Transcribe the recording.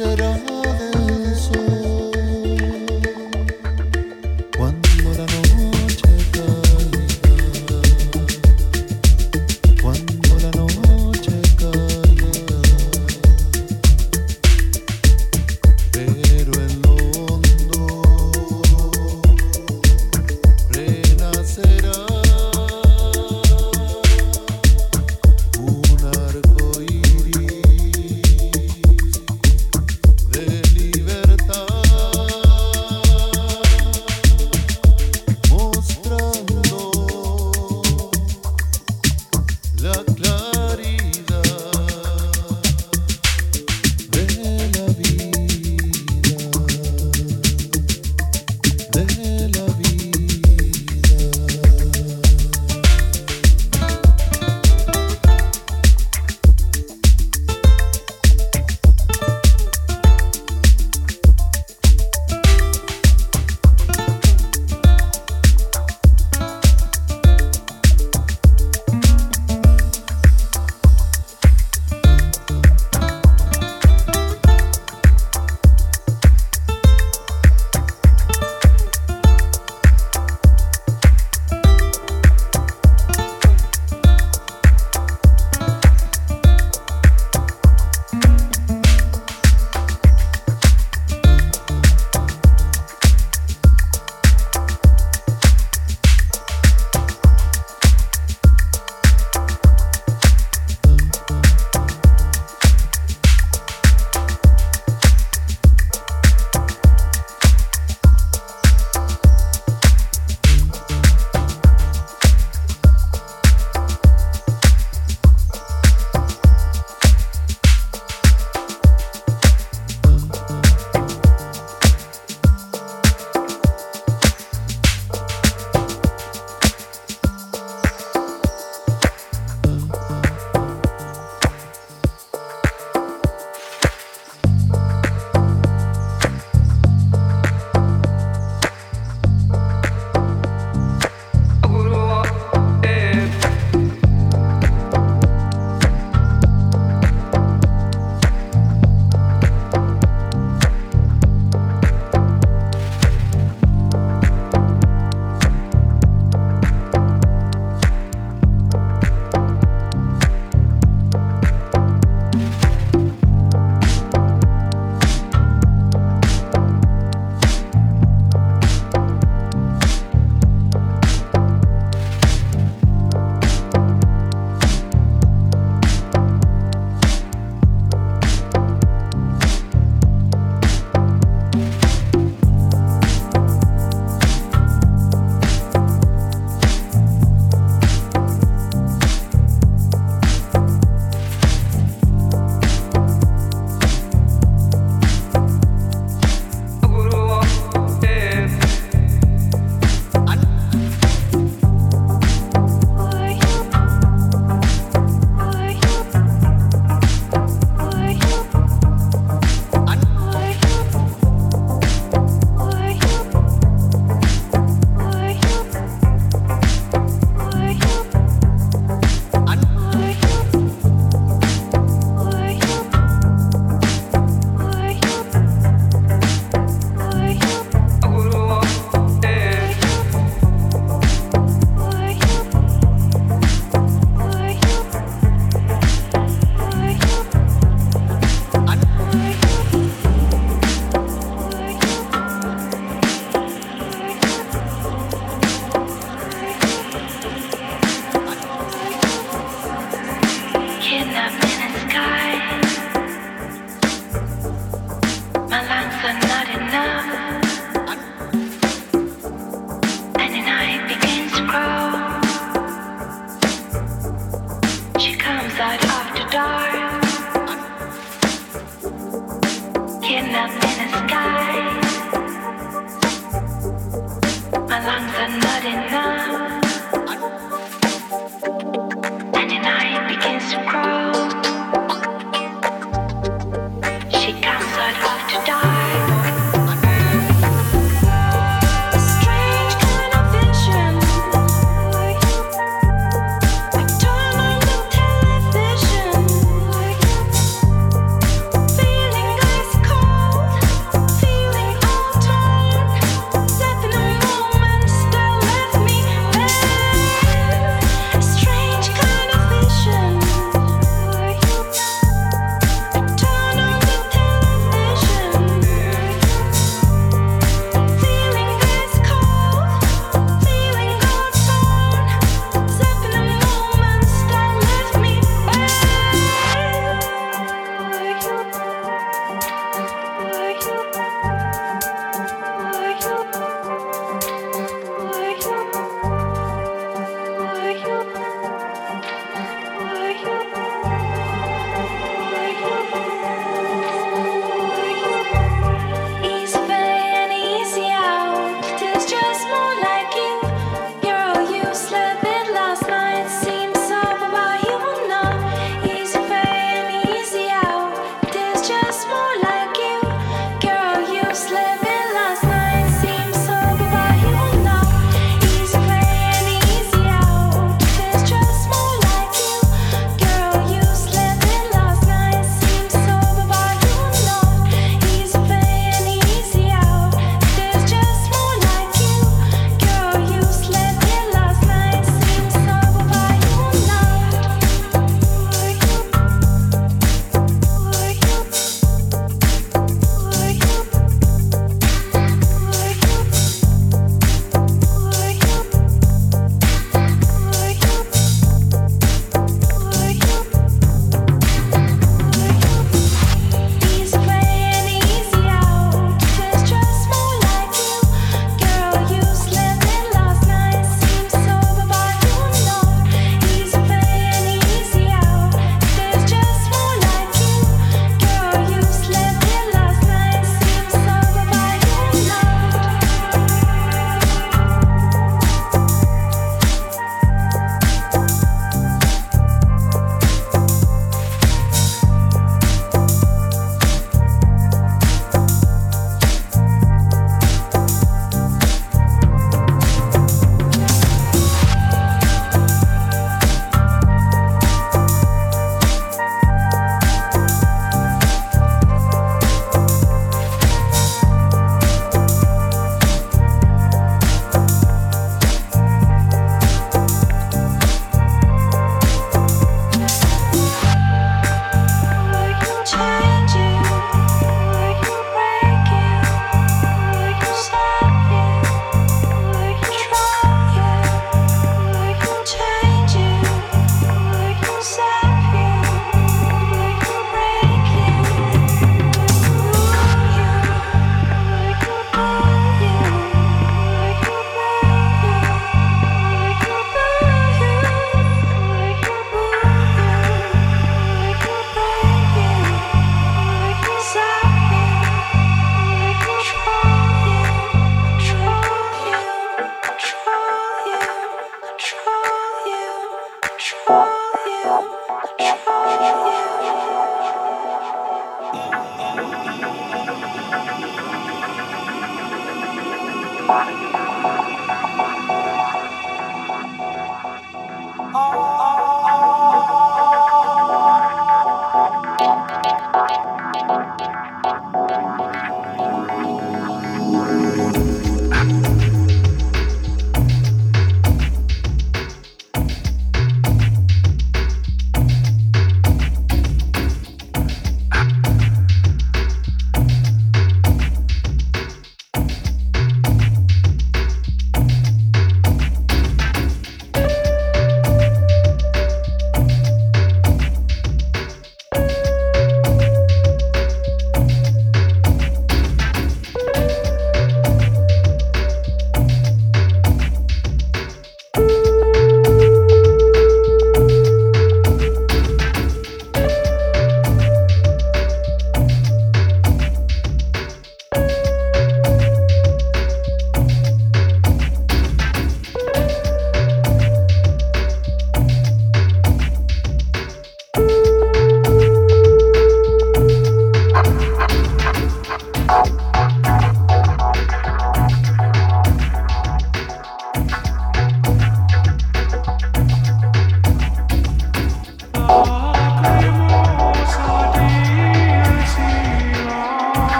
será